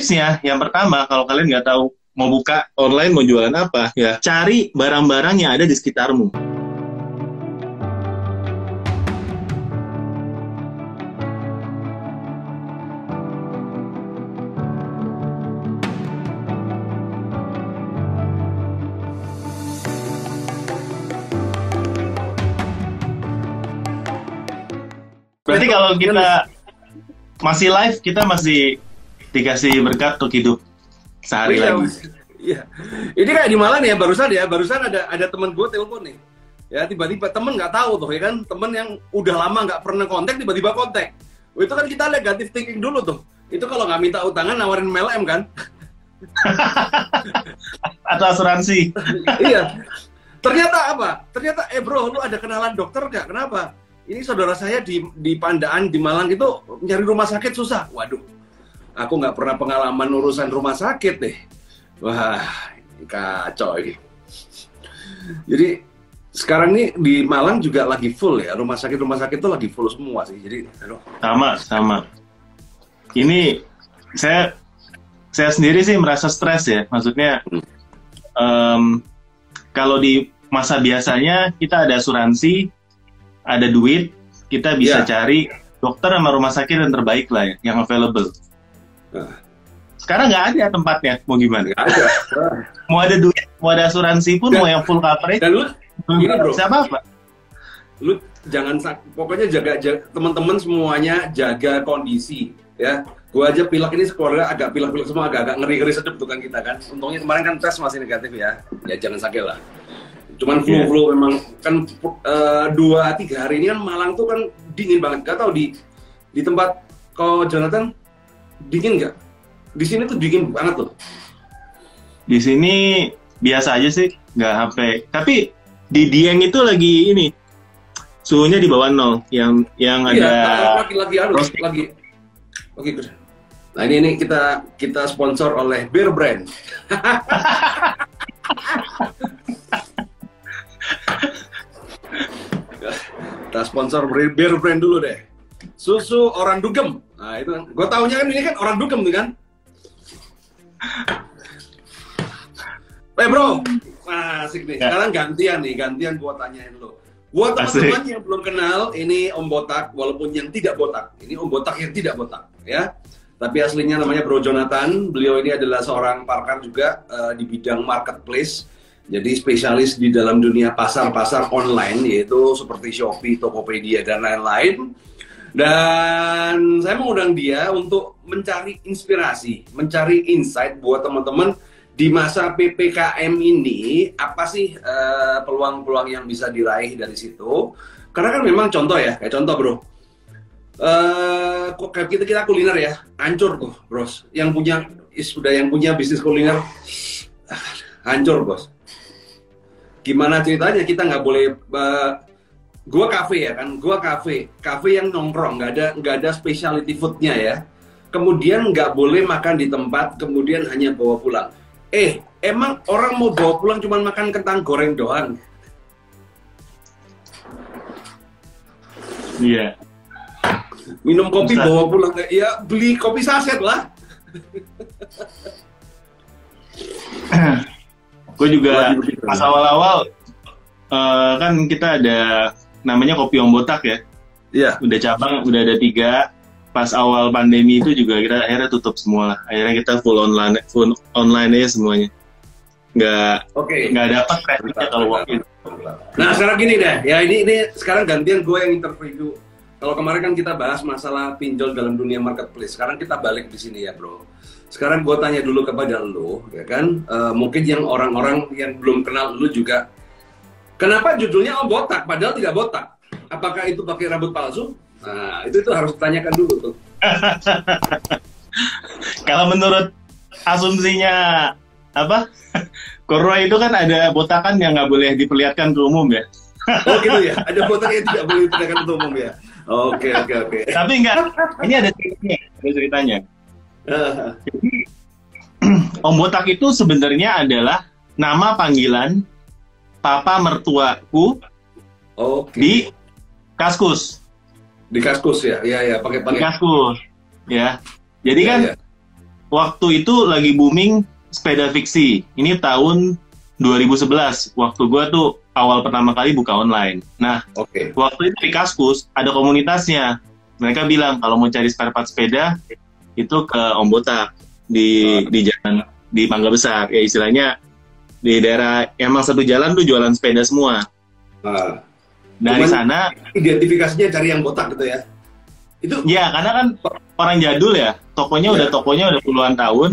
tipsnya. Yang pertama kalau kalian nggak tahu mau buka online mau jualan apa? Ya. cari barang-barang yang ada di sekitarmu. Berarti kalau kita masih live kita masih dikasih berkat untuk hidup sehari Iya, lagi. Iya. Ini kayak di Malang ya, barusan ya, barusan ada ada teman gue telepon nih. Ya tiba-tiba temen nggak tahu tuh ya kan, temen yang udah lama nggak pernah kontak tiba-tiba kontak. Oh, itu kan kita negatif thinking dulu tuh. Itu kalau nggak minta utangan nawarin MLM kan? Atau asuransi. iya. Ternyata apa? Ternyata eh bro, lu ada kenalan dokter nggak? Kenapa? Ini saudara saya di di Pandaan di Malang itu nyari rumah sakit susah. Waduh, aku nggak pernah pengalaman urusan rumah sakit deh. Wah, ini kacau ini. Jadi sekarang nih di Malang juga lagi full ya rumah sakit rumah sakit itu lagi full semua sih. Jadi, aduh. Sama, sama. Ini saya saya sendiri sih merasa stres ya. Maksudnya em, kalau di masa biasanya kita ada asuransi, ada duit, kita bisa Ya. cari dokter sama rumah sakit yang terbaik lah ya, yang available. Sekarang nggak ada tempatnya, mau gimana? Nggak ada. Mau ada duit, mau ada asuransi pun, Dan- mau yang full coverage, Dan lu Gini, nggak bro. bisa apa-apa. lu jangan pokoknya jaga, jaga teman-teman semuanya jaga kondisi ya gua aja pilek ini sekeluarga agak pilek-pilek semua agak-agak ngeri-ngeri sedep tuh kan kita kan untungnya kemarin kan tes masih negatif ya ya jangan sakit lah cuman Iya. flu-flu memang kan eh, dua tiga hari ini kan Malang tuh kan dingin banget gak tau di di tempat kau Jonathan dingin nggak di sini tuh dingin banget loh Di sini biasa aja sih, nggak sampai. Tapi di Dieng itu lagi ini suhunya di bawah nol, yang yang Iya, ada lagi lagi anu, lagi. Oke, good. Nah ini ini kita kita sponsor oleh Beer Brand. kita sponsor Beer Brand dulu deh. Susu orang dugem. Nah itu kan, gue taunya kan ini kan orang dugem tuh kan. Eh bro, asik nih. Ya. Sekarang gantian nih, gantian gua tanyain lo. Buat teman-teman yang belum kenal, ini Om Botak, walaupun yang tidak botak. Ini Om Botak yang tidak botak, ya. Tapi aslinya namanya Bro Jonathan. Beliau ini adalah seorang pakar juga eh, di bidang marketplace. Jadi spesialis di dalam dunia pasar-pasar online, yaitu seperti Shopee, Tokopedia, dan lain-lain. Dan saya mengundang dia untuk mencari inspirasi, mencari insight buat teman-teman di masa PPKM ini apa sih eh, peluang-peluang yang bisa diraih dari situ? Karena kan memang contoh ya, kayak contoh bro. Kok kayak kita kita kuliner ya, hancur tuh bros. Yang punya sudah yang punya bisnis kuliner hancur bos. Gimana ceritanya kita nggak boleh eh, gua kafe ya kan, gua kafe, kafe yang nongkrong, nggak ada nggak ada specialty foodnya ya. Kemudian nggak boleh makan di tempat, kemudian hanya bawa pulang. Eh, emang orang mau bawa pulang cuma makan kentang goreng doang? Iya. Minum kopi Bisa. bawa pulang? Ya beli kopi saset lah. Gue juga pas awal-awal eh, kan kita ada namanya kopi Om Botak ya. Iya. Udah cabang, udah ada tiga. Pas awal pandemi itu juga kita akhirnya tutup semua lah. Akhirnya kita full online, full online aja semuanya. Nggak Oke. nggak dapat trafficnya kalau walk in. Nah sekarang gini deh, ya ini ini sekarang gantian gue yang interview. Kalau kemarin kan kita bahas masalah pinjol dalam dunia marketplace, sekarang kita balik di sini ya bro. Sekarang gue tanya dulu kepada lo, ya kan? Eh, mungkin yang orang-orang yang belum kenal lo juga, kenapa judulnya Om Botak padahal tidak botak? Apakah itu pakai rambut palsu? Nah itu itu harus ditanyakan dulu tuh. Kalau menurut asumsinya apa? Korwa itu kan ada botakan yang nggak boleh diperlihatkan ke umum ya. Oh gitu ya, ada botak yang tidak boleh ditanyakan untuk umum ya. Oke oke oke. Tapi enggak, ini ada ceritanya. Ada ceritanya. Eh, Om Botak itu sebenarnya adalah nama panggilan papa mertuaku Oke. di Kaskus. Di kaskus ya, iya ya, pakai Di pakai. Kaskus. Ya. Jadi Iya, kan iya. waktu itu lagi booming sepeda fiksi. Ini tahun 2011. Waktu gue tuh awal pertama kali buka online. Nah, Oke. waktu itu di Kaskus ada komunitasnya. Mereka bilang kalau mau cari spare part sepeda itu ke Om Botak di di jalan di Mangga Besar. Ya istilahnya di daerah emang satu jalan tuh jualan sepeda semua. Nah, Dari Cuman- sana identifikasinya cari yang botak gitu ya. Itu Ya, karena kan orang jadul ya, tokonya udah Iya. tokonya udah puluhan tahun,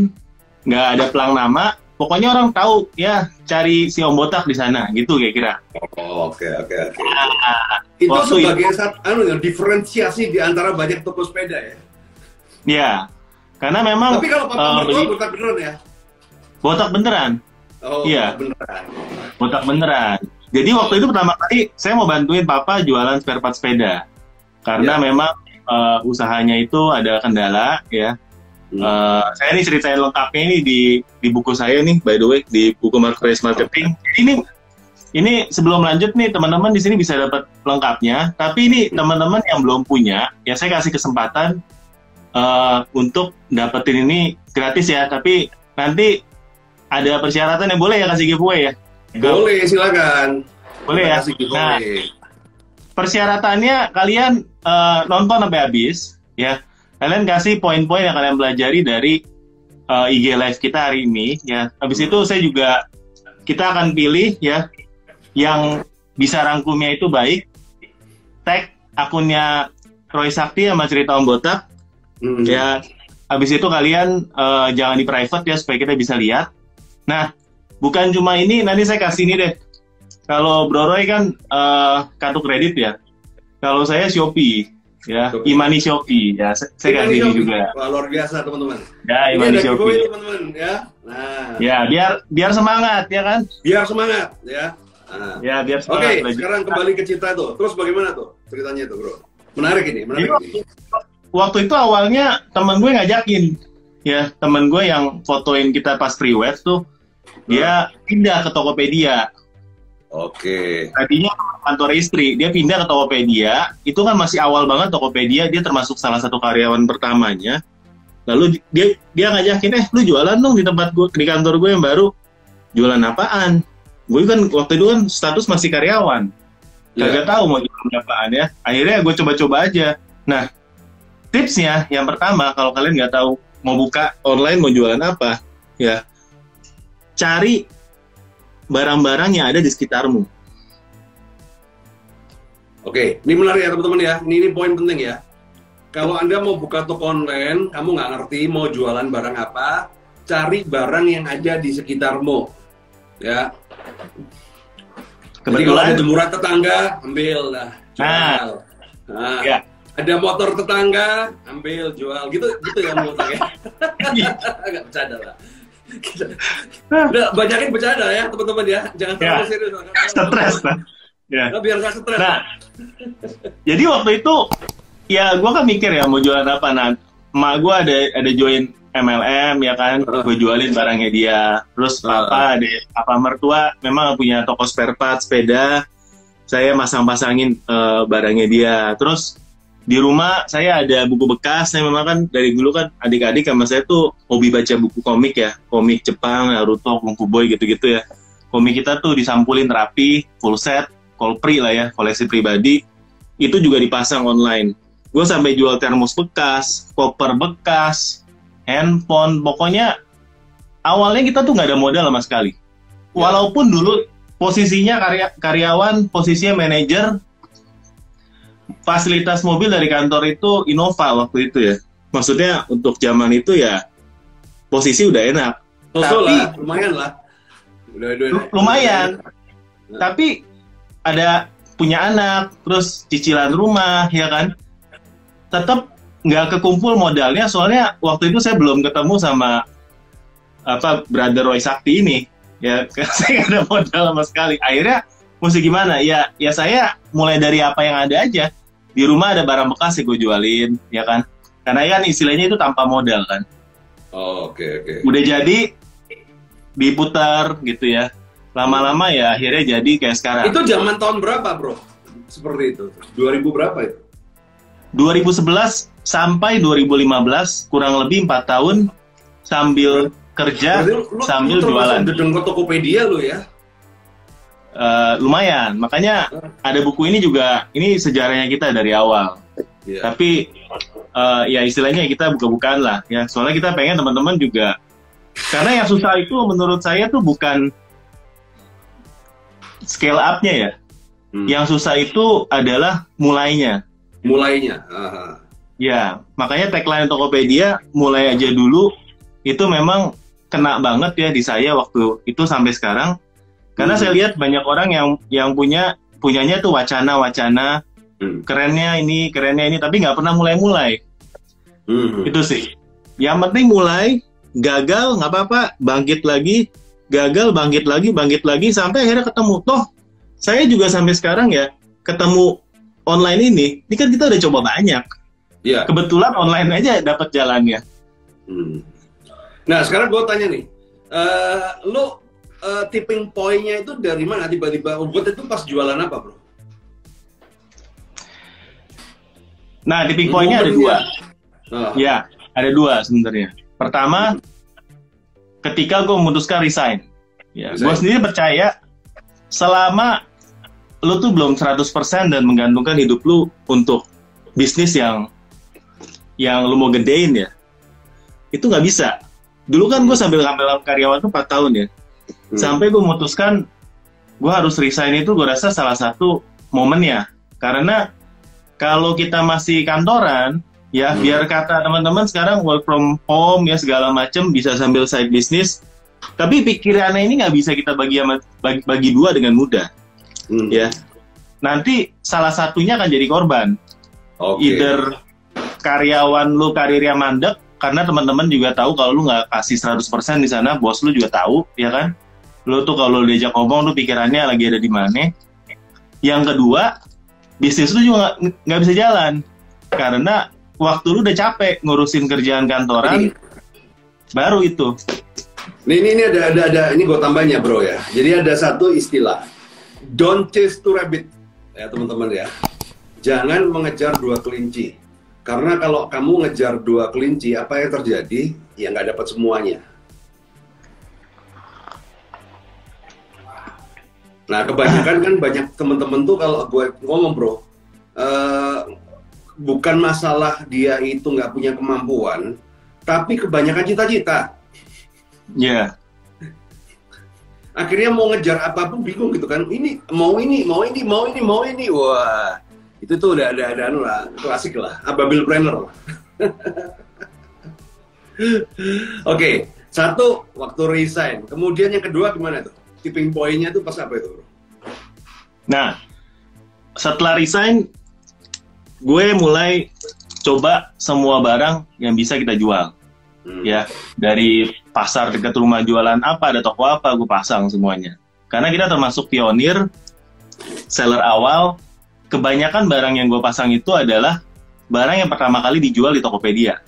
nggak ada pelang nama. Pokoknya orang tahu ya cari si Om Botak di sana, gitu kira-kira. Oh, oke oke oke. Nah, Itu waktu sebagai satu anu ya, diferensiasi di antara banyak toko sepeda ya. ya, karena memang Tapi kalau papa eh, mertua beli- botak beneran ya. Botak beneran, Oh, Iya. beneran. Botak beneran. Jadi waktu itu pertama kali saya mau bantuin papa jualan spare part sepeda, karena Ya. memang eh, usahanya itu ada kendala ya. Hmm. Eh, saya ini ceritain lengkapnya ini di di buku saya nih, by the way, di buku Marketplace Marketing. Ini ini sebelum lanjut nih teman-teman di sini bisa dapat lengkapnya. Tapi ini teman-teman yang belum punya, ya saya kasih kesempatan eh, untuk dapetin ini gratis ya. Tapi nanti ada persyaratan yang boleh ya kasih giveaway ya. Boleh silakan. Boleh ya. kasih, Nah, boleh. persyaratannya kalian eh, nonton sampai habis ya kalian kasih poin-poin yang kalian pelajari dari eh, IG live kita hari ini ya habis itu saya juga kita akan pilih ya yang bisa rangkumnya itu baik tag akunnya Roy Sakti sama cerita Om Botak Hmm. ya habis itu kalian eh, jangan di private ya supaya kita bisa lihat nah bukan cuma ini nanti saya kasih ini deh kalau Bro Roy kan eh, kartu kredit ya kalau saya Shopee ya Shopee. Imani Shopee ya saya, saya kasih ini juga Wah, luar biasa teman-teman. ya Ini Imani giveaway Shopee teman-teman ya. Nah, ya biar biar semangat ya kan biar semangat ya. Nah. ya biar Oke, semangat belajar. sekarang kembali ke cerita tuh. Terus bagaimana tuh ceritanya tuh, Bro? Menarik ini, menarik Jadi, ini. waktu itu awalnya temen gue ngajakin ya temen gue yang fotoin kita pas free web tuh dia pindah ke Tokopedia. Oke. tadinya kantor istri dia pindah ke Tokopedia. Itu kan masih awal banget Tokopedia dia termasuk salah satu karyawan pertamanya. Lalu dia dia ngajakin eh lu jualan dong di tempat gue di kantor gue yang baru. Jualan apaan? Gue kan waktu itu kan status masih karyawan. Ya. kagak tahu mau jualan apaan ya. Akhirnya gue coba-coba aja. Nah tipsnya yang pertama kalau kalian nggak tahu mau buka online mau jualan apa ya cari barang-barang yang ada di sekitarmu Oke, ini menarik ya teman-teman ya. Ini, ini poin penting ya. Kalau Anda mau buka toko online, kamu nggak ngerti mau jualan barang apa, cari barang yang ada di sekitarmu. Ya. Jadi kalau ada kebetulan jemuran tetangga, ambil dah. Jual. Nah. Nah, Ya. Ada motor tetangga, ambil, jual. Gitu gitu ya mau ya. Agak bercanda lah. Udah, banyakin bercanda ya teman-teman ya. Jangan terlalu Ya. serius. stres kan ya Nah, biar nggak stres. nah jadi waktu itu ya gue kan mikir ya mau jualan apa nah emak gue ada ada join MLM ya kan Uh. gue jualin barangnya dia terus Uh. papa ada apa mertua memang punya toko spare part sepeda saya masang-pasangin eh, barangnya dia terus di rumah saya ada buku bekas saya memang kan dari dulu kan adik-adik sama saya tuh hobi baca buku komik ya. Komik Jepang Naruto Kung Fu Boy gitu-gitu ya. Komik kita tuh disampulin rapi full set kolpri lah ya koleksi pribadi. Itu juga dipasang online. Gue sampai jual termos bekas koper bekas handphone pokoknya awalnya kita tuh nggak ada modal sama sekali. Walaupun dulu posisinya karya karyawan posisinya manajer fasilitas mobil dari kantor itu Innova waktu itu ya. Maksudnya untuk zaman itu ya posisi udah enak. Tapi- lah, lumayan lah. Udah, udah, Lu- lumayan. tapi ada punya anak terus cicilan rumah ya kan? Tetap nggak kekumpul modalnya soalnya waktu itu saya belum ketemu sama apa brother Roy Sakti ini. Ya saya nggak ada modal sama sekali. Akhirnya mesti gimana? Ya ya saya mulai dari apa yang ada aja di rumah ada barang bekas ya gue jualin ya kan karena kan istilahnya itu tanpa modal kan Oh, Oke, oke. udah jadi diputar gitu ya lama-lama ya akhirnya jadi kayak sekarang Itu zaman tahun berapa, Bro? Seperti itu. 2000 berapa itu? 2011 sampai 2015 kurang lebih empat tahun sambil kerja Berarti lu, sambil lu jualan. dedeng ke Tokopedia lu ya? Eh, lumayan. Makanya ada buku ini juga ini sejarahnya kita dari awal. Iya. Tapi eh, ya istilahnya kita buka-bukaan lah ya. Soalnya kita pengen teman-teman juga karena yang susah itu menurut saya tuh bukan scale up-nya ya. Hmm. Yang susah itu adalah mulainya. Mulainya. Aha. Ya, makanya tagline Tokopedia mulai aja dulu itu memang kena banget ya di saya waktu itu sampai sekarang. Karena Hmm. saya lihat banyak orang yang yang punya punyanya tuh wacana-wacana Hmm. kerennya ini, kerennya ini, tapi nggak pernah mulai-mulai. Hmm. Itu sih. Yang penting mulai, gagal nggak apa-apa, bangkit lagi, gagal bangkit lagi, bangkit lagi sampai akhirnya ketemu. Toh saya juga sampai sekarang ya ketemu online ini, ini kan kita udah coba banyak. Iya. Kebetulan online aja dapat jalannya. Hmm. Nah sekarang gue tanya nih, eh lu eh, tipping pointnya itu dari mana tiba-tiba? Buat itu pas jualan apa bro? Nah, tipping point-nya ada dua. Ah, Ya, ada dua sebenarnya. Pertama, ketika gue memutuskan resign. Ya, gue sendiri percaya selama lu tuh belum 100% dan menggantungkan hidup lu untuk bisnis yang yang lu mau gedein ya, itu nggak bisa. Dulu kan gue sambil ngambil karyawan tuh 4 tahun ya. Hmm. Sampai gue memutuskan gue harus resign itu gue rasa salah satu momennya. Karena kalau kita masih kantoran, ya Hmm. biar kata teman-teman sekarang work from home ya segala macem bisa sambil side business. Tapi pikirannya ini nggak bisa kita bagi, bagi bagi dua dengan mudah, Hmm. ya. Nanti salah satunya akan jadi korban. Oke. Either karyawan lu karirnya mandek karena teman-teman juga tahu kalau lu nggak kasih 100% di sana, bos lu juga tahu, ya kan? Lu tuh kalau diajak ngomong tuh pikirannya lagi ada di mana. Yang kedua, bisnis lu juga nggak- bisa jalan karena waktu lu udah capek ngurusin kerjaan kantoran, baru itu. Nih, ini, ini ada, ada, ada, ini gue tambahnya bro ya. Jadi ada satu istilah, don't chase two rabbit, ya teman-teman ya. Jangan mengejar dua kelinci. Karena kalau kamu ngejar dua kelinci, apa yang terjadi? Ya nggak dapat semuanya. Nah kebanyakan kan banyak teman-teman tuh kalau gue ngomong bro, eh, bukan masalah dia itu nggak punya kemampuan, tapi kebanyakan cita-cita. Ya, akhirnya mau ngejar apa pun bingung gitu kan ini mau ini mau ini mau ini mau ini wah itu tuh udah ada ada anu lah klasik lah ababil planner lah. oke satu waktu resign kemudian yang kedua gimana tuh tipping pointnya tuh pas apa itu bro Nah, setelah resign, gue mulai coba semua barang yang bisa kita jual. Hmm. Ya, dari pasar dekat rumah jualan apa, ada toko apa, gue pasang semuanya. Karena kita termasuk pionir, seller awal, kebanyakan barang yang gue pasang itu adalah barang yang pertama kali dijual di Tokopedia.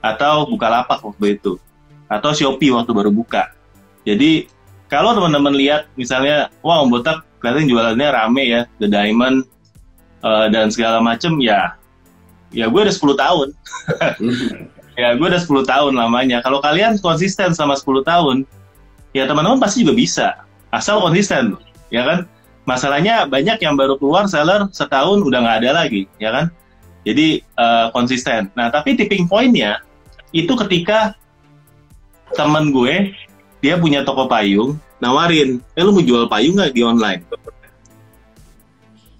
Atau Bukalapak waktu itu. Atau Shopee waktu baru buka. Jadi, kalau teman-teman lihat misalnya, wah Om Botak kelihatan jualannya rame ya, The Diamond, eh, dan segala macem, ya ya gue udah 10 tahun. ya gue udah 10 tahun lamanya. Kalau kalian konsisten sama 10 tahun, ya teman-teman pasti juga bisa. Asal konsisten, ya kan? Masalahnya banyak yang baru keluar seller setahun udah nggak ada lagi, ya kan? Jadi eh, konsisten. Nah tapi tipping pointnya itu ketika temen gue dia punya toko payung, nawarin, eh lu mau jual payung nggak di online?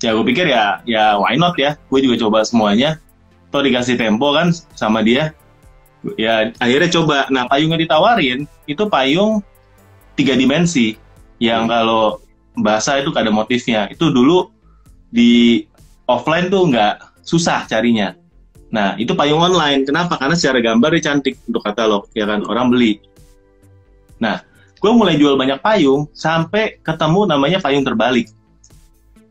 Ya gue pikir ya, ya why not ya? Gue juga coba semuanya. Toh dikasih tempo kan sama dia. Ya akhirnya coba. Nah payung yang ditawarin itu payung tiga dimensi. Yang kalau bahasa itu ada motifnya. Itu dulu di offline tuh nggak susah carinya. Nah itu payung online. Kenapa? Karena secara gambar dia cantik untuk katalog. Ya kan orang beli. Nah gue mulai jual banyak payung sampai ketemu namanya payung terbalik.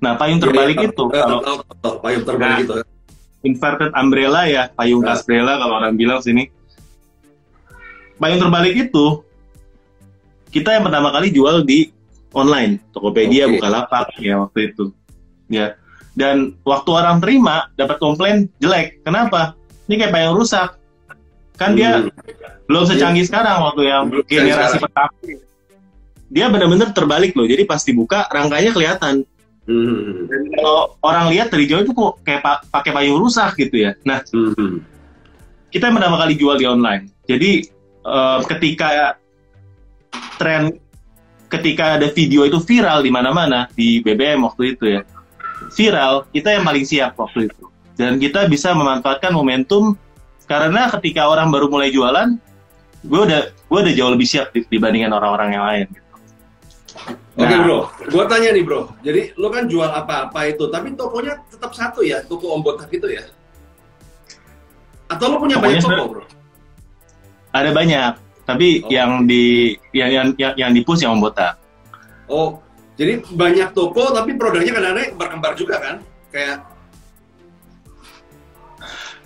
Nah, payung terbalik Iya, itu eh, kalau payung terbalik Nah. itu inverted umbrella ya, payung Nah. umbrella kalau orang bilang sini. Payung terbalik itu kita yang pertama kali jual di online, Tokopedia, Oke. Bukalapak ya waktu itu. Ya. Dan waktu orang terima dapat komplain jelek. Kenapa? Ini kayak payung rusak. Kan dia Hmm. belum secanggih sekarang waktu yang Belum generasi pertama. Dia benar-benar terbalik loh. Jadi pas dibuka rangkanya kelihatan. Hmm. Dan kalau orang lihat dari jauh itu kok kayak pa- pakai payung rusak gitu ya. Nah, Hmm. kita pertama kali jual di online. Jadi eh, ketika tren ketika ada video itu viral di mana-mana di BBM waktu itu ya. Viral, kita yang paling siap waktu itu. Dan kita bisa memanfaatkan momentum karena ketika orang baru mulai jualan, gue udah gue udah jauh lebih siap di- dibandingkan orang-orang yang lain. Oke Nah. bro, gua tanya nih bro. Jadi lo kan jual apa-apa itu, tapi tokonya tetap satu ya, toko Om Botak itu ya? Atau lo punya Tokonya banyak toko bro? Ada banyak, tapi Oh. yang di yang yang yang, yang di push yang membotak. Oh, jadi banyak toko tapi produknya kadang-kadang berkembar juga kan? Kayak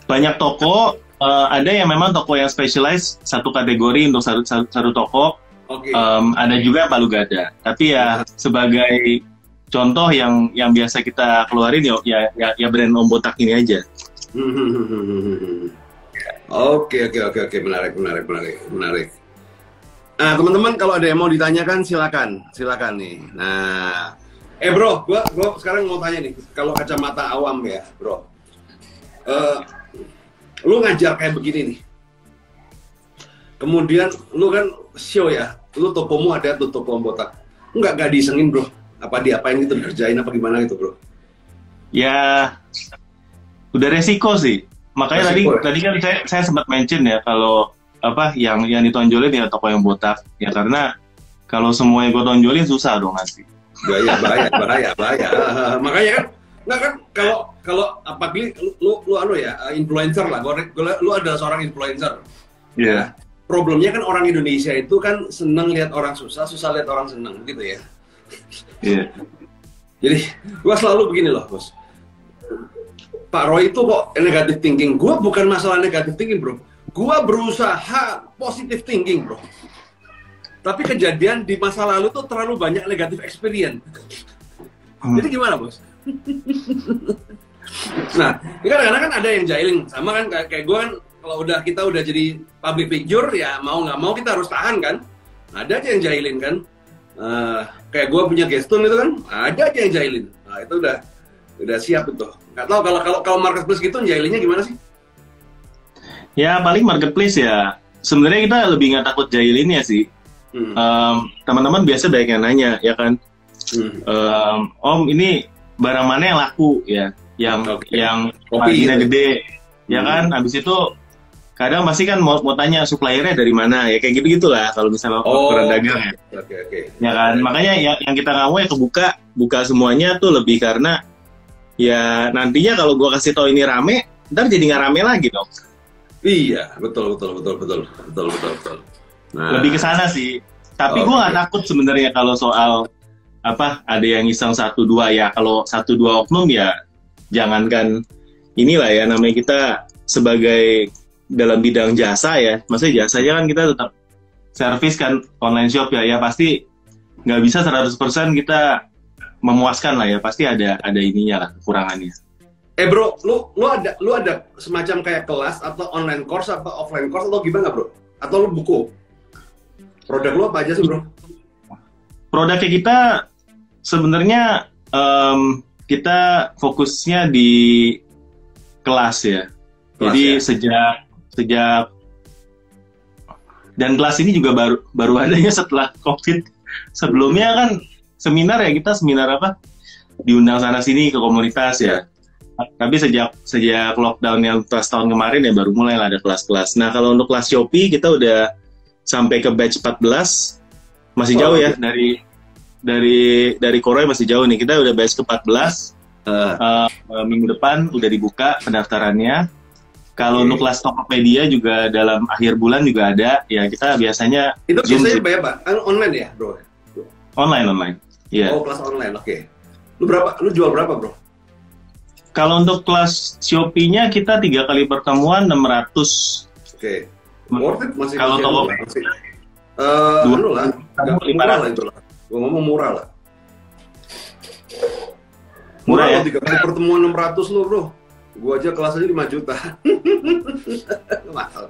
banyak toko eh, ada yang memang toko yang specialized satu kategori untuk satu satu, satu toko oke. Em, ada juga yang palu gada tapi ya sebagai contoh yang yang biasa kita keluarin ya ya ya, ya brand om botak ini aja Oke oke oke oke menarik menarik menarik menarik. Nah teman-teman kalau ada yang mau ditanyakan silakan silakan nih. Nah, eh bro, gua gua sekarang mau tanya nih kalau kacamata awam ya bro. Eh, lu ngajar kayak begini nih. Kemudian lu kan show ya, lu tokomu ada tuh toko Om botak. Enggak gak disengin bro. Apa diapain gitu dikerjain apa gimana gitu bro? ya udah resiko sih makanya tadi tadi kan saya saya sempat mention ya kalau apa yang yang ditonjolin ya toko yang botak. Ya karena kalau semua yang gue tonjolin susah dong nanti bahaya bahaya bahaya bahaya. Ah, makanya kan nggak kan kalau kalau apabila lu, lu lu anu ya influencer lah. Gua- lu adalah seorang influencer. Iya. problemnya kan orang Indonesia itu kan senang lihat orang susah susah lihat orang senang gitu ya. Iya. jadi gua selalu begini loh bos Pak Roy itu kok negatif thinking gua bukan masalah negatif thinking bro gua berusaha positive thinking bro tapi kejadian di masa lalu tuh terlalu banyak negatif experience Hmm. Jadi gimana bos? nah, ini kan kadang-kadang kan ada yang jahilin, sama kan kayak, kayak gue kan kalau udah kita udah jadi public figure ya mau nggak mau kita harus tahan kan. Ada aja yang jahilin kan. Eh, kayak gue punya gestun itu kan, ada aja yang jahilin. Nah itu udah udah siap itu. Nggak tahu kalau kalau kalau marketplace gitu jahilinnya gimana sih? Ya paling marketplace ya. Sebenarnya kita lebih nggak takut jahilinnya sih. Hmm. Em, teman-teman biasa banyak yang nanya ya kan. Hmm. Em, Om ini barang mana yang laku ya? Yang Oke. yang marginnya gitu. gede, ya Hmm. kan? Habis itu kadang pasti kan mau, mau tanya suppliernya dari mana ya kayak gitu gitulah kalau misalnya Oh. ukuran dagang ya. Oke oke. ya kan makanya yang, yang kita nggak mau ya kebuka buka semuanya tuh lebih karena ya nantinya kalau gua kasih tau ini rame ntar jadi nggak rame lagi dong. Iya betul betul betul betul betul betul betul. Nah, lebih ke sana sih. Tapi Oke. gua nggak takut sebenarnya kalau soal apa ada yang iseng satu dua ya. Kalau satu dua oknum ya jangankan inilah ya namanya kita sebagai dalam bidang jasa ya. Maksudnya jasanya kan kita tetap servis kan online shop ya. Ya pasti nggak bisa 100% kita memuaskan lah ya pasti ada ada ininya lah kekurangannya Eh bro, lu lu ada lu ada semacam kayak kelas atau online course atau offline course atau gimana bro? Atau lu buku? Produk lu apa aja sih bro? produknya kita sebenarnya em, kita fokusnya di kelas ya. Kelas, Jadi ya. sejak sejak dan kelas ini juga baru baru adanya setelah covid. Sebelumnya kan seminar ya kita seminar apa diundang sana sini ke komunitas ya. Tapi sejak sejak lockdown yang pas tahun kemarin ya baru mulai lah ada kelas-kelas. Nah kalau untuk kelas Shopee kita udah sampai ke batch 14 masih Oh, jauh ya oke. dari dari dari Korea masih jauh nih. Kita udah batch ke 14 Eh, Eh, eh, minggu depan udah dibuka pendaftarannya. Kalau untuk kelas Tokopedia juga dalam akhir bulan juga ada. Ya kita biasanya itu biasanya bayar apa? Kan online ya bro? online online. Iya. Oh kelas online, oke. Lu berapa? Lu jual berapa bro? Kalau untuk kelas Shopee-nya kita tiga kali pertemuan 600 Oke. Worth it masih Kalau toko- masih. Eh, Dua- anu lah, Kamu nggak- lima murah lah itu lah. Gua ngomong murah lah. Murah ya? loh, tiga kali pertemuan 600 lo bro. Gua aja kelas aja 5 juta. Mahal.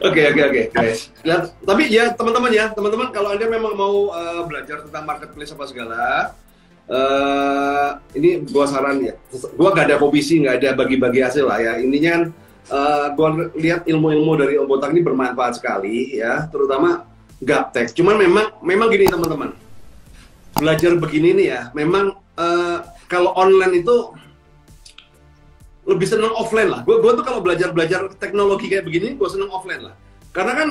Oke oke oke guys. Ya, tapi ya teman-teman ya teman-teman kalau anda memang mau uh, belajar tentang marketplace apa segala, uh, ini gua saran ya. Gua gak ada komisi, nggak ada bagi-bagi hasil lah ya. Intinya kan uh, gua lihat ilmu-ilmu dari Om Botak ini bermanfaat sekali ya, terutama gaptek. Cuman memang memang gini teman-teman. Belajar begini nih ya, memang uh, kalau online itu lebih seneng offline lah. Gue tuh kalau belajar belajar teknologi kayak begini, gue seneng offline lah. Karena kan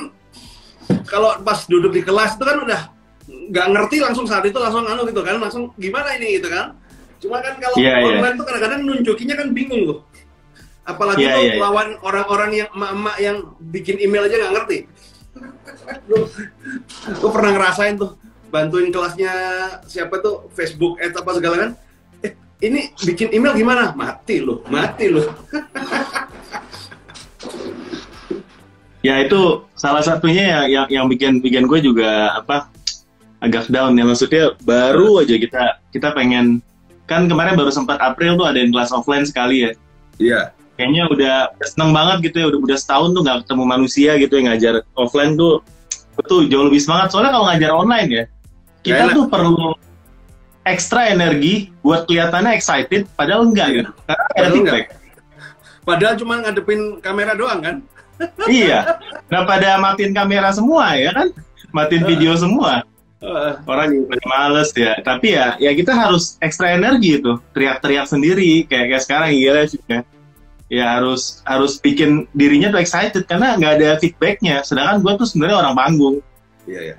kalau pas duduk di kelas itu kan udah nggak ngerti langsung saat itu langsung anu gitu kan, langsung gimana ini gitu kan. Cuma kan kalau yeah, iya. online yeah. tuh kadang-kadang nunjukinya kan bingung loh. Apalagi yeah, yeah, lawan orang-orang yang emak-emak yang bikin email aja nggak ngerti. gue pernah ngerasain tuh bantuin kelasnya siapa tuh Facebook ads apa segala kan ini bikin email gimana? Mati loh, mati loh. ya itu salah satunya ya yang yang bikin bikin gue juga apa agak down ya maksudnya baru aja kita kita pengen kan kemarin baru sempat April tuh ada yang kelas offline sekali ya. Iya. Kayaknya udah seneng banget gitu ya udah udah setahun tuh nggak ketemu manusia gitu yang ngajar offline tuh betul jauh lebih semangat soalnya kalau ngajar online ya kita tuh perlu ekstra energi buat kelihatannya excited, padahal enggak gitu. Karena ada feedback. Padahal cuma ngadepin kamera doang kan? iya. Nah pada matiin kamera semua ya kan? Matiin uh, video semua. Uh, Orang juga pada males ya. Tapi ya, ya kita harus ekstra energi itu. Teriak-teriak sendiri kayak kayak sekarang gila sih ya. Ya harus harus bikin dirinya tuh excited karena nggak ada feedbacknya. Sedangkan gue tuh sebenarnya orang panggung Iya, iya.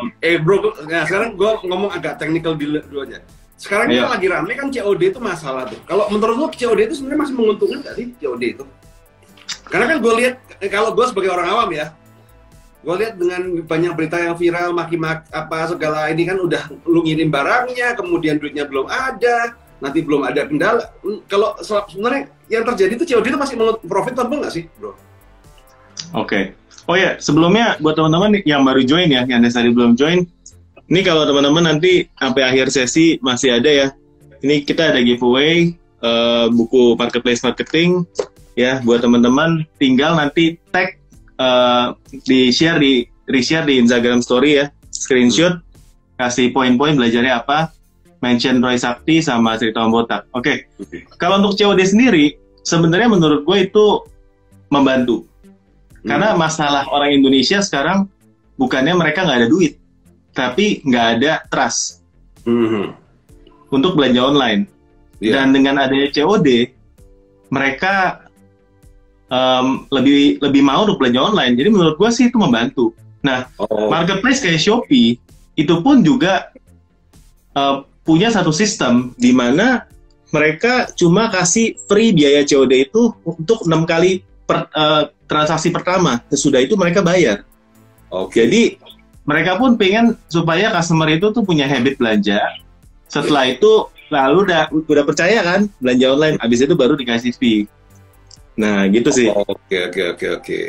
Um, eh bro, nah sekarang gue ngomong agak teknikal dulu aja. Sekarang iya. kita lagi rame kan COD itu masalah tuh. Kalau menurut lo COD itu sebenarnya masih menguntungkan gak sih COD itu? Karena kan gue lihat, eh, kalau gue sebagai orang awam ya, gue lihat dengan banyak berita yang viral, maki-maki apa segala ini kan udah lu ngirim barangnya, kemudian duitnya belum ada, nanti belum ada kendala. Hmm, kalau sebenarnya yang terjadi itu COD itu masih profitable nggak sih, bro? Oke, okay. Oh ya, sebelumnya buat teman-teman yang baru join ya, yang tadi belum join, ini kalau teman-teman nanti sampai akhir sesi masih ada ya. Ini kita ada giveaway uh, buku marketplace marketing ya buat teman-teman. Tinggal nanti tag uh, di share di reshare di Instagram Story ya, screenshot, kasih poin-poin belajarnya apa, mention Roy Sakti sama cerita Om Botak. Oke, okay. kalau untuk COD sendiri, sebenarnya menurut gue itu membantu karena hmm. masalah orang Indonesia sekarang bukannya mereka nggak ada duit, tapi nggak ada trust hmm. untuk belanja online. Yeah. Dan dengan adanya COD, mereka um, lebih lebih mau untuk belanja online. Jadi menurut gue sih itu membantu. Nah, oh. marketplace kayak Shopee itu pun juga uh, punya satu sistem di mana mereka cuma kasih free biaya COD itu untuk enam kali per, uh, transaksi pertama. Sesudah itu mereka bayar. Okay. Jadi mereka pun pengen supaya customer itu tuh punya habit belanja. Setelah itu lalu udah udah percaya kan belanja online. Habis itu baru dikasih fee. Nah gitu sih. Oke oke oke oke.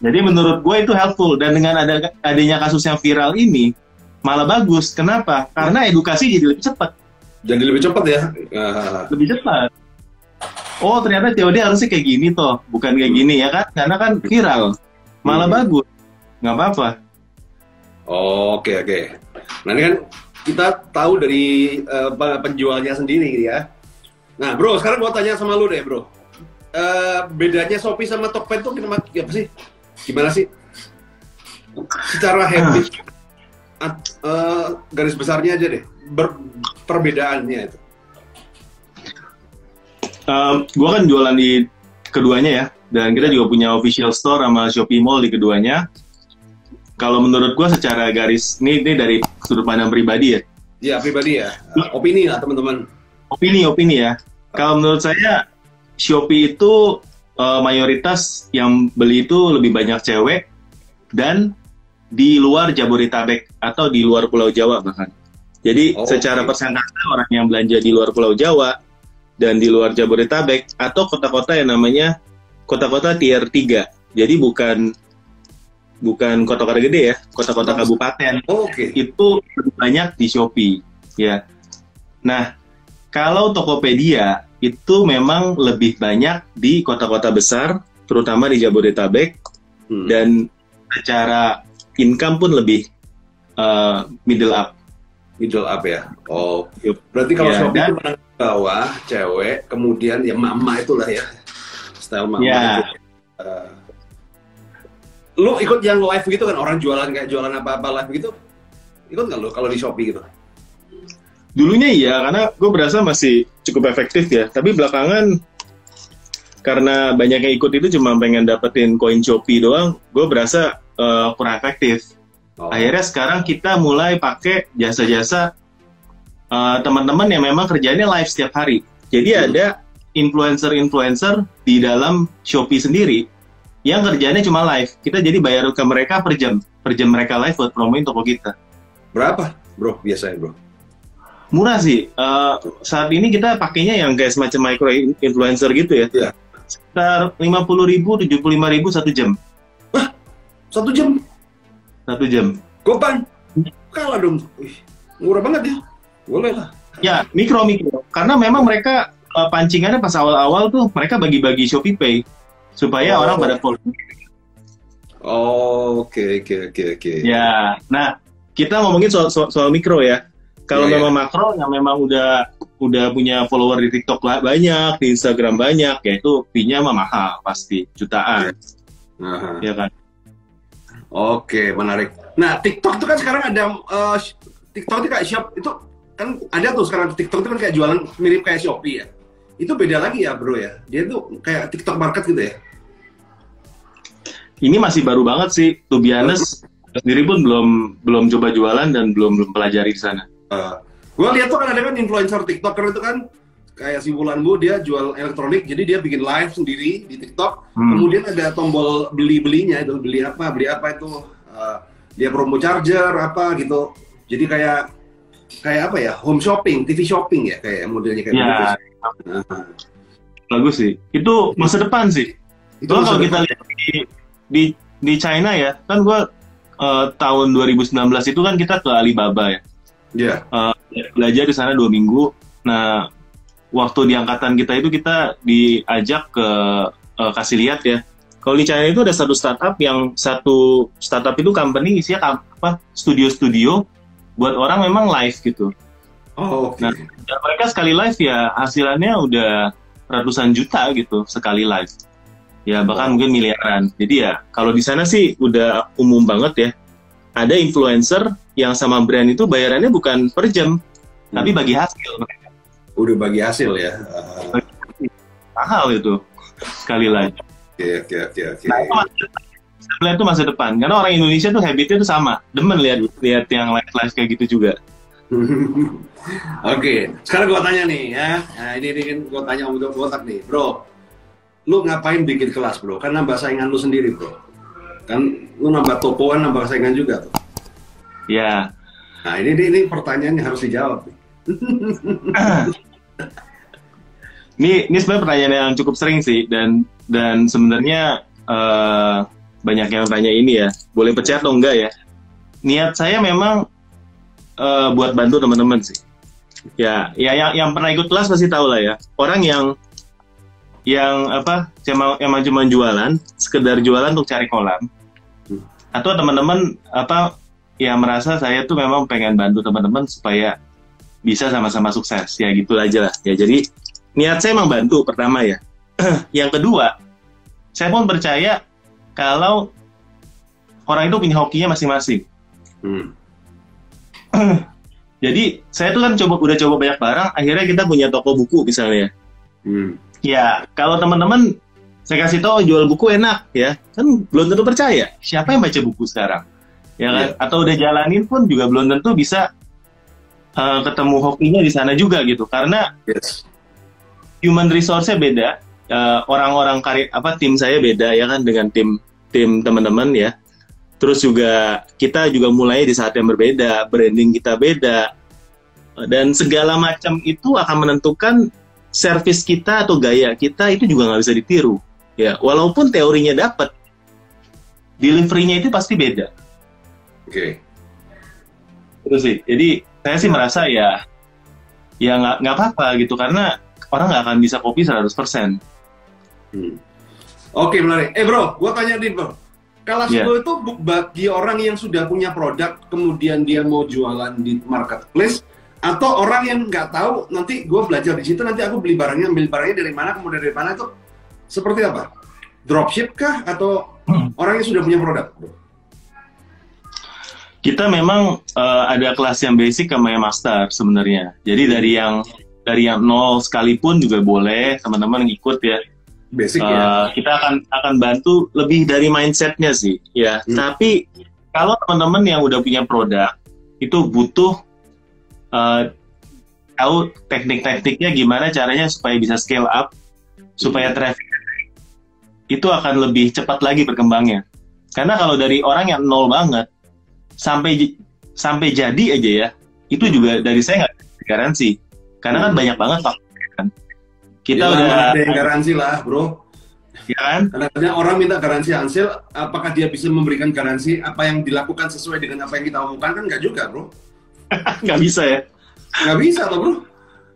Jadi menurut gue itu helpful dan dengan ada adanya kasus yang viral ini malah bagus. Kenapa? Karena edukasi jadi lebih cepat. Jadi lebih cepat ya? Lebih cepat oh ternyata COD harusnya kayak gini toh, bukan kayak gini ya kan? Karena kan viral, malah hmm. bagus, nggak apa-apa. Oke oke. Nah ini kan kita tahu dari uh, penjualnya sendiri ya. Nah bro, sekarang gua tanya sama lu deh bro. Uh, bedanya Shopee sama Tokped tuh gimana, apa sih? Gimana sih? Secara habit, uh, uh, garis besarnya aja deh, ber, perbedaannya itu um, gue kan jualan di keduanya ya, dan kita juga punya official store sama Shopee Mall di keduanya. Kalau menurut gue secara garis, ini, ini dari sudut pandang pribadi ya. Iya pribadi ya, opini lah teman-teman. Opini, opini ya. Kalau menurut saya Shopee itu uh, mayoritas yang beli itu lebih banyak cewek dan di luar Jabodetabek atau di luar Pulau Jawa bahkan. Jadi oh, secara okay. persentase orang yang belanja di luar Pulau Jawa dan di luar Jabodetabek atau kota-kota yang namanya kota-kota tier 3. Jadi bukan bukan kota-kota gede ya, kota-kota kabupaten. Oh, Oke. Okay. Itu lebih banyak di Shopee, ya. Nah, kalau Tokopedia itu memang lebih banyak di kota-kota besar terutama di Jabodetabek Hmm. dan secara income pun lebih uh, middle up. middle up ya. Oh, berarti kalau Ya, Shopee dan- itu bawah, cewek, kemudian ya mama itulah ya. Style mama Ya. itu. Eh, lu ikut yang live gitu kan orang jualan kayak jualan apa-apa live gitu? Ikut nggak lu kalau di Shopee gitu? Dulunya iya, karena gue berasa masih cukup efektif ya. Tapi belakangan karena banyak yang ikut itu cuma pengen dapetin koin Shopee doang, gue berasa uh, kurang efektif. Oh. Akhirnya sekarang kita mulai pakai jasa-jasa uh, teman-teman yang memang kerjanya live setiap hari. Jadi Hmm. ada influencer-influencer di dalam Shopee sendiri yang kerjanya cuma live. Kita jadi bayar ke mereka per jam, per jam mereka live buat promoin toko kita. Berapa, bro? Biasanya, bro? Murah sih. Uh, saat ini kita pakainya yang kayak semacam micro influencer gitu ya. Iya. Sekitar 50 ribu, 75 ribu satu jam. Satu jam? Satu jam. Gopan? Kalah dong. Wih, murah banget ya. Boleh lah. Ya, mikro mikro. Karena memang mereka uh, pancingannya pas awal-awal tuh mereka bagi-bagi Shopee Pay supaya Oh. orang pada follow. Oh, oke, oke, oke, oke. Ya, nah kita ngomongin soal soal, soal mikro ya. Kalau Iya, memang makro yang memang udah udah punya follower di TikTok lah banyak, di Instagram banyak, ya itu fee-nya mah mahal pasti jutaan, Aha. ya kan? Oke, menarik. Nah, TikTok itu kan sekarang ada sh- TikTok itu kayak shop itu kan ada tuh sekarang TikTok itu kan kayak jualan mirip kayak Shopee ya. Itu beda lagi ya, Bro ya. Dia tuh kayak TikTok market gitu ya. Ini masih baru banget sih, to be honest, sendiri pun belum belum coba jualan dan belum belum pelajari di sana. Eh, gua lihat tuh kan ada kan influencer TikToker itu kan kayak si Wulan Bu dia jual elektronik jadi dia bikin live sendiri di TikTok Hmm. kemudian ada tombol beli belinya itu beli apa beli apa itu Eh, dia promo charger apa gitu jadi kayak kayak apa ya home shopping TV shopping ya kayak modelnya kayak Ya, gitu Nah, bagus sih. Itu masa depan sih. itu masa kalau kita depan. lihat di, di di China ya, kan gua eh, tahun 2019 itu kan kita ke Alibaba ya. Iya. belajar di sana dua minggu. Nah, waktu di angkatan kita itu kita diajak ke eh, kasih lihat ya. Kalau di China itu ada satu startup yang satu startup itu company isinya apa studio-studio buat orang memang live gitu. oh oke Nah. Mereka sekali live ya hasilnya udah ratusan juta gitu sekali live. Ya bahkan mungkin miliaran. Jadi ya kalau di sana sih udah umum banget ya. Ada influencer yang sama brand itu bayarannya bukan per jam, tapi bagi hasil. udah bagi hasil ya Ah, mahal itu sekali lagi. oke oke oke oke Nah, itu masa depan. Karena orang Indonesia tuh habitnya tuh sama, demen lihat lihat yang live live kayak gitu juga. Oke, sekarang gua tanya nih ya. Nah, ini ini kan gua tanya om Dok botak nih, bro. Lu ngapain bikin kelas, bro? Kan nambah saingan lu sendiri, bro. Kan lu nambah toko kan nambah saingan juga tuh. Ya, Nah, ini ini, ini pertanyaannya harus dijawab. nih. ini ini sebenarnya pertanyaan yang cukup sering sih dan dan sebenarnya eh, banyak yang tanya ini ya, boleh percaya atau enggak ya? Niat saya memang eh, buat bantu teman-teman sih. Ya, ya yang yang pernah ikut kelas pasti tahu lah ya. Orang yang yang apa cuma emang cuma jualan, sekedar jualan untuk cari kolam. Atau teman-teman apa yang merasa saya tuh memang pengen bantu teman-teman supaya bisa sama-sama sukses ya gitu aja lah ya jadi niat saya emang bantu pertama ya yang kedua saya pun percaya kalau orang itu punya hokinya masing-masing Hmm. jadi saya tuh kan coba udah coba banyak barang akhirnya kita punya toko buku misalnya Hmm. ya kalau teman-teman saya kasih tahu jual buku enak ya kan belum tentu percaya siapa yang baca buku sekarang ya kan Iya. atau udah jalanin pun juga belum tentu bisa uh, ketemu hokinya di sana juga gitu karena Yes. human resource-nya beda Uh, orang-orang karir apa tim saya beda ya kan dengan tim tim teman-teman ya. Terus juga kita juga mulai di saat yang berbeda branding kita beda. Dan segala macam itu akan menentukan service kita atau gaya kita itu juga nggak bisa ditiru. Ya walaupun teorinya dapat delivery-nya itu pasti beda. Oke. itu sih jadi saya sih merasa ya ya nggak nggak apa-apa gitu karena orang nggak akan bisa kopi 100% Hmm. Oke, menarik. Eh bro, gua tanya nih bro. Kelas yeah. itu bagi orang yang sudah punya produk, kemudian dia mau jualan di marketplace, atau orang yang nggak tahu, nanti gue belajar di situ, nanti aku beli barangnya, ambil barangnya dari mana, kemudian dari mana itu seperti apa? Dropship kah, atau hmm. orang yang sudah punya produk? Kita memang uh, ada kelas yang basic sama yang master sebenarnya. Jadi dari yang dari yang nol sekalipun juga boleh teman-teman ngikut ya basic uh, ya. Eh, kita akan akan bantu lebih dari mindsetnya sih, ya. Hmm. Tapi kalau teman-teman yang udah punya produk itu butuh uh, tahu teknik-tekniknya gimana caranya supaya bisa scale up, supaya hmm. traffic itu akan lebih cepat lagi berkembangnya. Karena kalau dari orang yang nol banget sampai sampai jadi aja ya, itu juga dari saya nggak garansi. Karena kan hmm. banyak banget faktor kita ya, udah ada yang garansi lah bro. Ya kan? Kadang orang minta garansi hasil apakah dia bisa memberikan garansi apa yang dilakukan sesuai dengan apa yang kita omongkan? Kan nggak juga bro. Nggak bisa ya? Nggak bisa toh bro.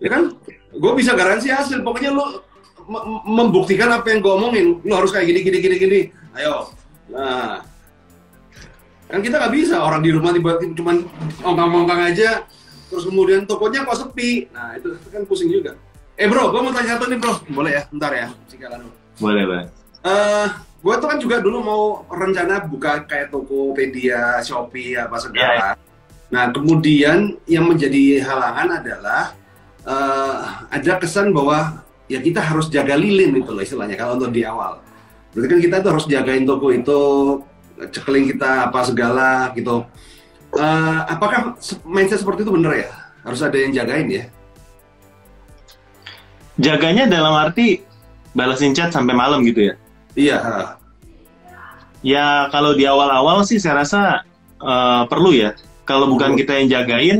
Ya kan? Gue bisa garansi hasil pokoknya lo membuktikan apa yang gue omongin. Lo harus kayak gini gini gini gini. Ayo. Nah. Kan kita nggak bisa. Orang di rumah tiba-tiba cuma ongkang-ongkang aja. Terus kemudian tokonya kok sepi. Nah itu kan pusing juga Eh bro, gue mau tanya satu nih bro, boleh ya? Bentar ya, silakan Boleh, boleh. Uh, gue tuh kan juga dulu mau rencana buka kayak Tokopedia, Shopee, apa segala. Yeah, yeah. Nah, kemudian yang menjadi halangan adalah uh, ada kesan bahwa ya kita harus jaga lilin itu loh istilahnya kalau untuk di awal. Berarti kan kita tuh harus jagain toko itu, cekeling kita apa segala gitu. Uh, apakah mindset seperti itu bener ya? Harus ada yang jagain ya? Jaganya dalam arti balasin chat sampai malam gitu ya? Iya. Ya kalau di awal-awal sih saya rasa uh, perlu ya. Kalau bukan oh. kita yang jagain,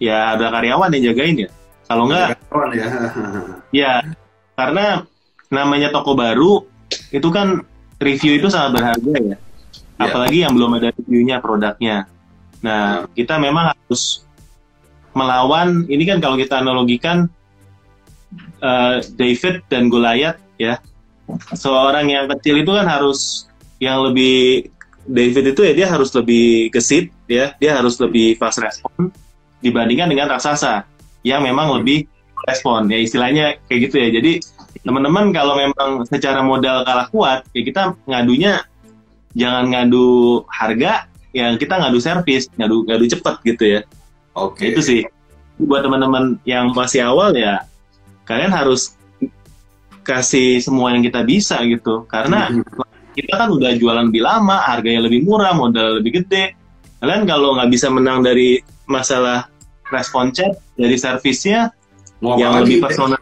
ya ada karyawan yang jagain ya. Kalau enggak, ya. ya karena namanya toko baru itu kan review itu sangat berharga ya. Yeah. Apalagi yang belum ada reviewnya produknya. Nah, yeah. kita memang harus melawan. Ini kan kalau kita analogikan uh, David dan Goliath ya. Seorang yang kecil itu kan harus yang lebih David itu ya dia harus lebih gesit ya. Dia harus lebih fast respon dibandingkan dengan raksasa yang memang lebih respon ya. Istilahnya kayak gitu ya. Jadi teman-teman kalau memang secara modal kalah kuat ya kita ngadunya jangan ngadu harga ya kita ngadu servis ngadu ngadu cepet gitu ya. Oke. Okay. itu sih. Buat teman-teman yang masih awal ya kalian harus kasih semua yang kita bisa gitu. Karena mm-hmm. kita kan udah jualan lebih lama harganya lebih murah modal lebih gede. Kalian kalau nggak bisa menang dari masalah respon chat dari servisnya mau yang lebih personal.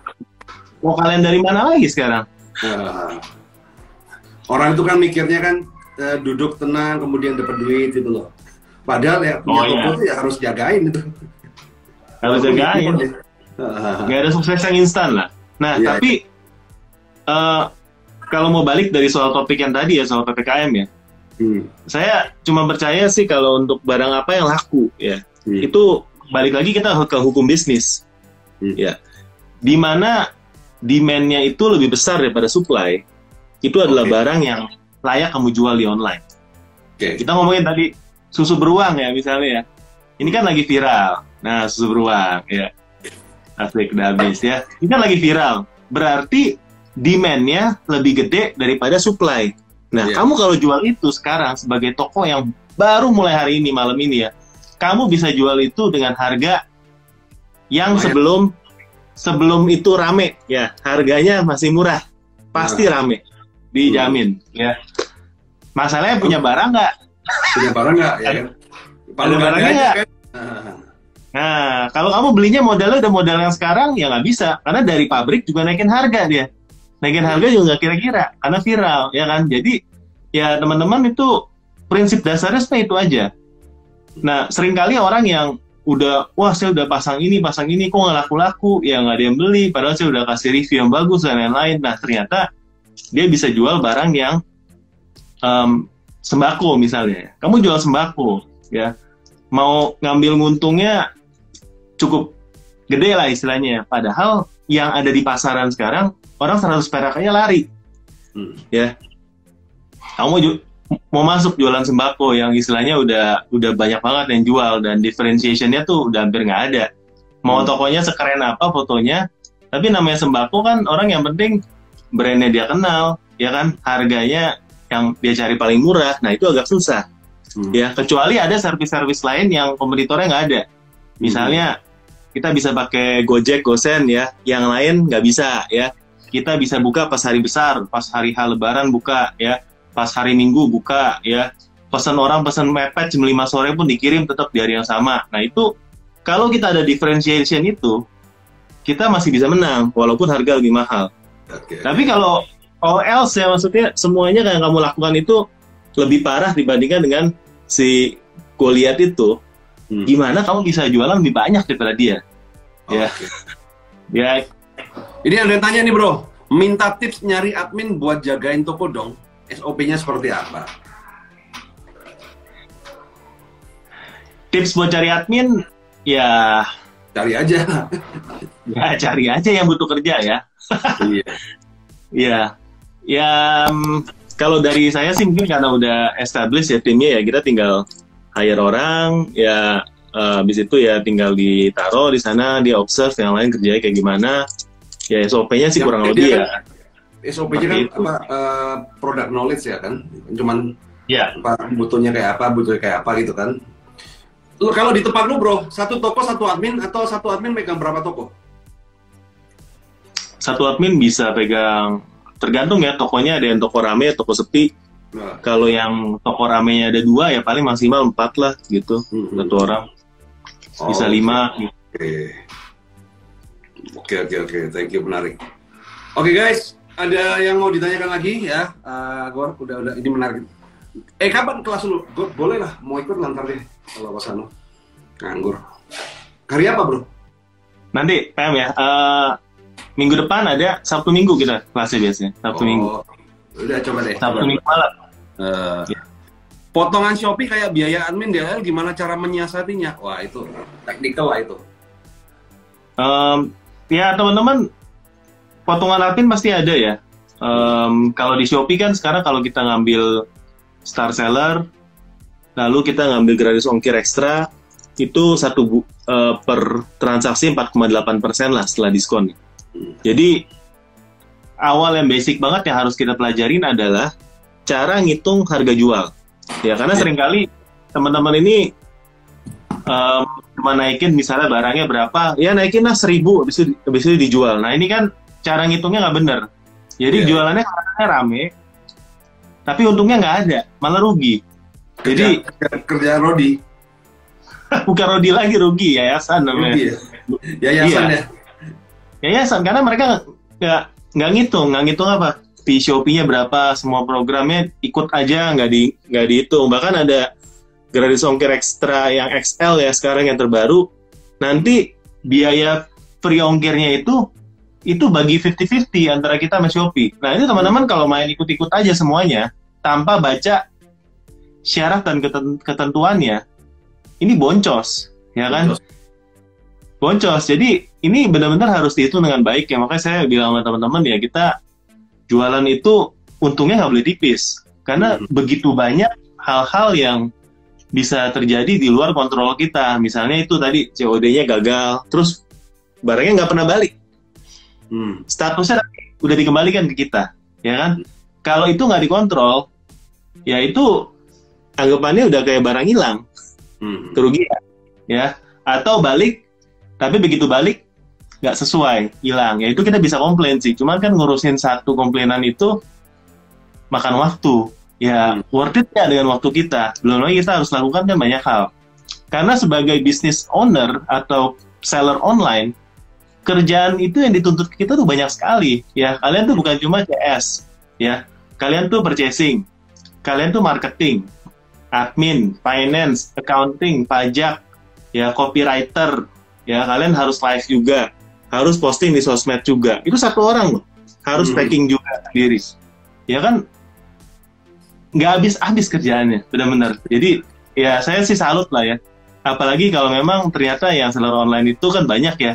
Mau kalian dari mana lagi sekarang? Uh, orang itu kan mikirnya kan uh, duduk tenang kemudian dapat duit gitu loh. Padahal ya punya oh, toko iya. itu ya harus jagain itu. Harus jagain nggak ada sukses yang instan lah nah ya, tapi uh, kalau mau balik dari soal topik yang tadi ya soal ppkm ya hmm. saya cuma percaya sih kalau untuk barang apa yang laku ya hmm. itu balik lagi kita ke hukum bisnis hmm. ya di mana demandnya itu lebih besar daripada supply itu adalah okay. barang yang layak kamu jual di online okay. kita ngomongin tadi susu beruang ya misalnya ya ini kan lagi viral nah susu beruang ya Asik udah habis ya. Ini kan lagi viral. Berarti demand-nya lebih gede daripada supply. Nah, yeah. kamu kalau jual itu sekarang sebagai toko yang baru mulai hari ini malam ini ya, kamu bisa jual itu dengan harga yang sebelum sebelum itu rame ya, harganya masih murah, pasti nah. rame, dijamin hmm. ya. Masalahnya punya barang nggak? Punya barang nggak? Ya. Ada barangnya nggak? Kan? Nah, kalau kamu belinya modalnya udah modal yang sekarang, ya nggak bisa. Karena dari pabrik juga naikin harga dia. Naikin harga juga kira-kira, karena viral, ya kan? Jadi, ya teman-teman itu prinsip dasarnya seperti itu aja. Nah, sering kali orang yang udah, wah saya udah pasang ini, pasang ini, kok nggak laku-laku, ya nggak ada yang beli, padahal saya udah kasih review yang bagus dan lain-lain. Nah, ternyata dia bisa jual barang yang um, sembako misalnya. Kamu jual sembako, ya mau ngambil nguntungnya cukup gede lah istilahnya. Padahal yang ada di pasaran sekarang orang 100 perak aja lari. hmm. ya kamu ju- mau masuk jualan sembako yang istilahnya udah udah banyak banget yang jual dan differentiationnya tuh udah hampir nggak ada mau hmm. tokonya sekeren apa fotonya tapi namanya sembako kan orang yang penting brandnya dia kenal ya kan harganya yang dia cari paling murah nah itu agak susah hmm. ya kecuali ada servis-servis lain yang kompetitornya nggak ada misalnya hmm. Kita bisa pakai Gojek Gosen ya. Yang lain nggak bisa ya. Kita bisa buka pas hari besar pas hari hal lebaran buka ya. Pas hari Minggu buka ya. Pesan orang pesan mepet jam 5 sore pun dikirim tetap di hari yang sama. Nah itu kalau kita ada differentiation itu kita masih bisa menang walaupun harga lebih mahal. Okay. tapi kalau all else ya maksudnya semuanya yang kamu lakukan itu lebih parah dibandingkan dengan si Goliat itu hmm. gimana kamu bisa jualan lebih banyak daripada dia oh, ya okay. ya ini ada yang tanya nih bro minta tips nyari admin buat jagain toko dong SOP-nya seperti apa? Tips buat cari admin, ya cari aja. ya cari aja yang butuh kerja ya. iya. Iya. Ya mm, kalau dari saya sih mungkin karena udah established ya timnya ya kita tinggal hire orang ya uh, habis itu ya tinggal ditaruh di sana dia observe yang lain kerjanya kayak gimana ya SOP-nya sih ya, kurang lebih ya kan SOP-nya kan apa uh, product knowledge ya kan, cuman ya apa butuhnya kayak apa, butuhnya kayak apa gitu kan. Lu kalau di tempat lu bro, satu toko satu admin atau satu admin megang berapa toko? Satu admin bisa pegang tergantung ya tokonya ada yang toko rame, toko sepi. Nah. Kalau yang toko ramenya ada dua ya paling maksimal empat lah gitu hmm. satu orang. Bisa oh, lima. Oke. Oke oke oke, thank you menarik. Oke okay, guys, ada yang mau ditanyakan lagi ya? Uh, Gor, udah udah ini menarik. Eh kapan kelas lu? Gor, boleh lah, mau ikut nanti deh kalau pas anu. Nganggur. Hari apa bro? Nanti PM ya. Uh, minggu depan ada Sabtu Minggu kita kelasnya biasanya. Sabtu oh, Minggu. Udah coba deh. Sabtu Minggu malam. Uh, ya. Potongan Shopee kayak biaya admin DHL gimana cara menyiasatinya? Wah itu teknikal lah itu. Um, ya teman-teman potongan admin pasti ada ya. Um, kalau di Shopee kan sekarang kalau kita ngambil star seller, lalu kita ngambil gratis ongkir ekstra, itu satu uh, per transaksi 4,8 persen lah setelah diskon. Jadi awal yang basic banget yang harus kita pelajarin adalah cara ngitung harga jual. Ya karena ya. sering kali teman-teman ini um, naikin misalnya barangnya berapa, ya naikin lah seribu, habis itu, habis itu dijual. Nah ini kan cara ngitungnya nggak bener. Jadi yeah. jualannya katanya rame, tapi untungnya nggak ada, malah rugi. Kerja, Jadi kerja Rodi. Bukan Rodi lagi rugi, yayasan namanya. Rugi ya? Yayasan iya. ya. Yayasan karena mereka nggak nggak ngitung, nggak ngitung apa Shopee-nya berapa, semua programnya ikut aja nggak di nggak dihitung. Bahkan ada gratis ongkir ekstra yang XL ya sekarang yang terbaru. Nanti biaya free ongkirnya itu itu bagi 50-50 antara kita sama Shopee. Nah ini teman-teman kalau main ikut-ikut aja semuanya tanpa baca syarat dan ketentuannya, ini boncos, ya kan? Boncos. boncos. Jadi ini benar-benar harus dihitung dengan baik ya. Makanya saya bilang sama teman-teman ya kita jualan itu untungnya nggak boleh tipis karena hmm. begitu banyak hal-hal yang bisa terjadi di luar kontrol kita. Misalnya itu tadi COD-nya gagal, terus barangnya nggak pernah balik hmm. statusnya udah dikembalikan ke kita ya kan kalau itu nggak dikontrol ya itu anggapannya udah kayak barang hilang hmm. kerugian ya atau balik tapi begitu balik nggak sesuai hilang. Ya itu kita bisa komplain sih. Cuman kan ngurusin satu komplainan itu makan waktu. Ya hmm. worth it ya dengan waktu kita? Belum lagi kita harus lakukan kan banyak hal. Karena sebagai business owner atau seller online kerjaan itu yang dituntut kita tuh banyak sekali. Ya kalian tuh bukan cuma CS ya kalian tuh purchasing. Kalian tuh marketing. Admin finance accounting pajak ya copywriter. Ya kalian harus live juga harus posting di sosmed juga itu satu orang loh harus hmm. packing juga sendiri ya kan nggak habis-habis kerjaannya benar-benar jadi ya saya sih salut lah ya apalagi kalau memang ternyata yang seller online itu kan banyak ya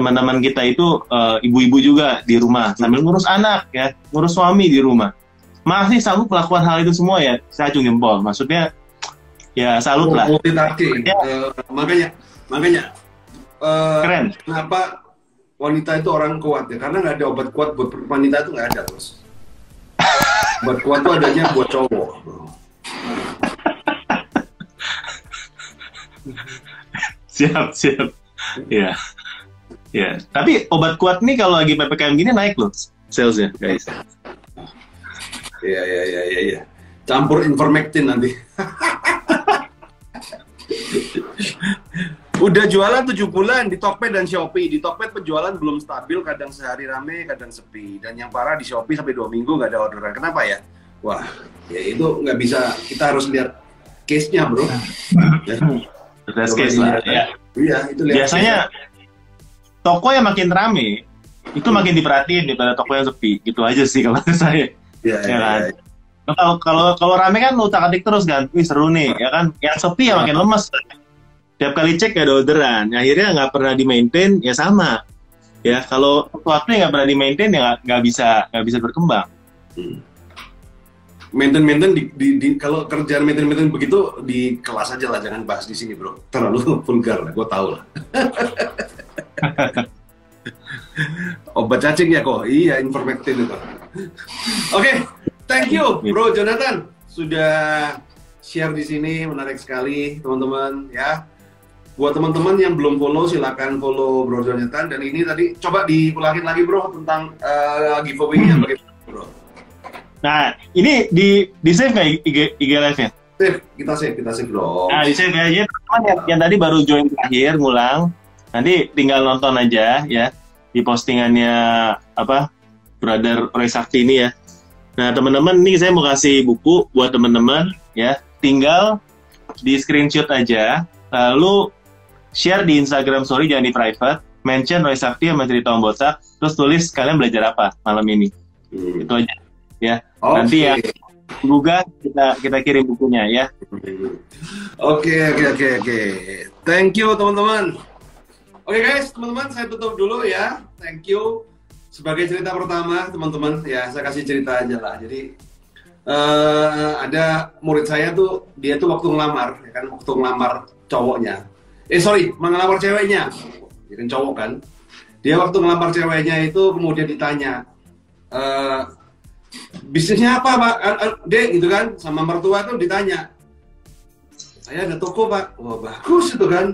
teman-teman kita itu uh, ibu-ibu juga di rumah sambil ngurus anak ya, ngurus suami di rumah. Masih sanggup melakukan hal itu semua ya, saya acung jempol. Maksudnya ya salut lah. Multitasking. Ya. Uh, makanya, makanya uh, keren. Kenapa wanita itu orang kuat ya? Karena nggak ada obat kuat buat wanita itu nggak ada terus. obat kuat itu adanya buat cowok. siap, siap. Ya. Ya, tapi obat kuat nih kalau lagi PPKM gini naik loh salesnya, guys. Iya, iya, iya, iya. Ya. Campur Informectin nanti. Udah jualan 7 bulan di Tokped dan Shopee. Di Tokped penjualan belum stabil, kadang sehari rame, kadang sepi. Dan yang parah di Shopee sampai dua minggu nggak ada orderan. Kenapa ya? Wah, ya itu nggak bisa. Kita harus lihat case-nya, bro. Ya. case lah. Ya. Iya, itu lihat Biasanya toko yang makin rame itu makin diperhatiin daripada toko yang sepi gitu aja sih kalau saya ya, ya, kan ya, ya. kalau kalau kalau rame kan utak atik terus kan wih seru nih ya kan yang sepi ya makin lemes tiap kali cek gak ada orderan akhirnya nggak pernah di maintain ya sama ya kalau sesuatu yang nggak pernah di maintain ya nggak bisa nggak bisa berkembang hmm. maintain maintain di, di, di kalau kerjaan maintain maintain begitu di kelas aja lah jangan bahas di sini bro terlalu vulgar lah gue tau lah Obat cacing ya kok? Iya, Informectin itu. Oke, okay, thank you Bro Jonathan sudah share di sini menarik sekali teman-teman ya. Buat teman-teman yang belum follow silahkan follow Bro Jonathan dan ini tadi coba diulangin lagi Bro tentang uh, giveaway-nya hmm. bagaimana Bro. Nah, ini di di save nggak IG, IG live-nya? Save, kita save, kita save dong. Nah, di save aja. Teman yang, yang tadi baru join terakhir, ngulang, Nanti tinggal nonton aja ya di postingannya apa Brother Roy Sakti ini ya. Nah teman-teman ini saya mau kasih buku buat teman-teman ya. Tinggal di screenshot aja, lalu share di Instagram Story jangan di private, mention Roy Sakti sama cerita Om Botak, terus tulis kalian belajar apa malam ini. Hmm. Itu aja ya. Okay. Nanti ya Google kita kita kirim bukunya ya. Oke oke oke oke. Thank you teman-teman. Oke okay guys, teman-teman saya tutup dulu ya. Thank you. Sebagai cerita pertama, teman-teman, ya saya kasih cerita aja lah. Jadi uh, ada murid saya tuh, dia tuh waktu ngelamar, ya kan, waktu ngelamar cowoknya. Eh sorry, mengelamar ceweknya. Dia kan cowok kan. Dia waktu ngelamar ceweknya itu kemudian ditanya, uh, bisnisnya apa pak? Dek gitu kan, sama mertua tuh ditanya. Saya ada toko pak. Wah bagus itu kan.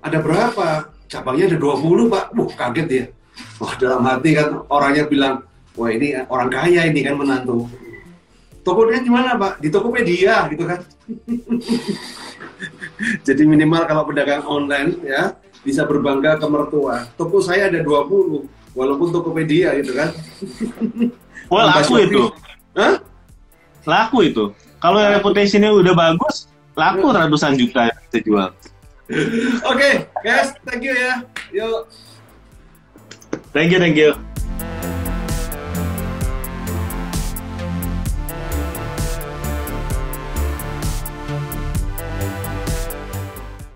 Ada berapa? cabangnya ada 20 pak wah kaget ya wah dalam hati kan orangnya bilang wah ini orang kaya ini kan menantu tokonya gimana pak di Tokopedia gitu kan jadi minimal kalau pedagang online ya bisa berbangga ke mertua toko saya ada 20 walaupun Tokopedia gitu kan wah laku itu Hah? laku itu kalau yang reputasinya udah bagus laku ratusan juta yang bisa jual Oke, okay, guys, thank you ya. Yuk. Thank you, thank you.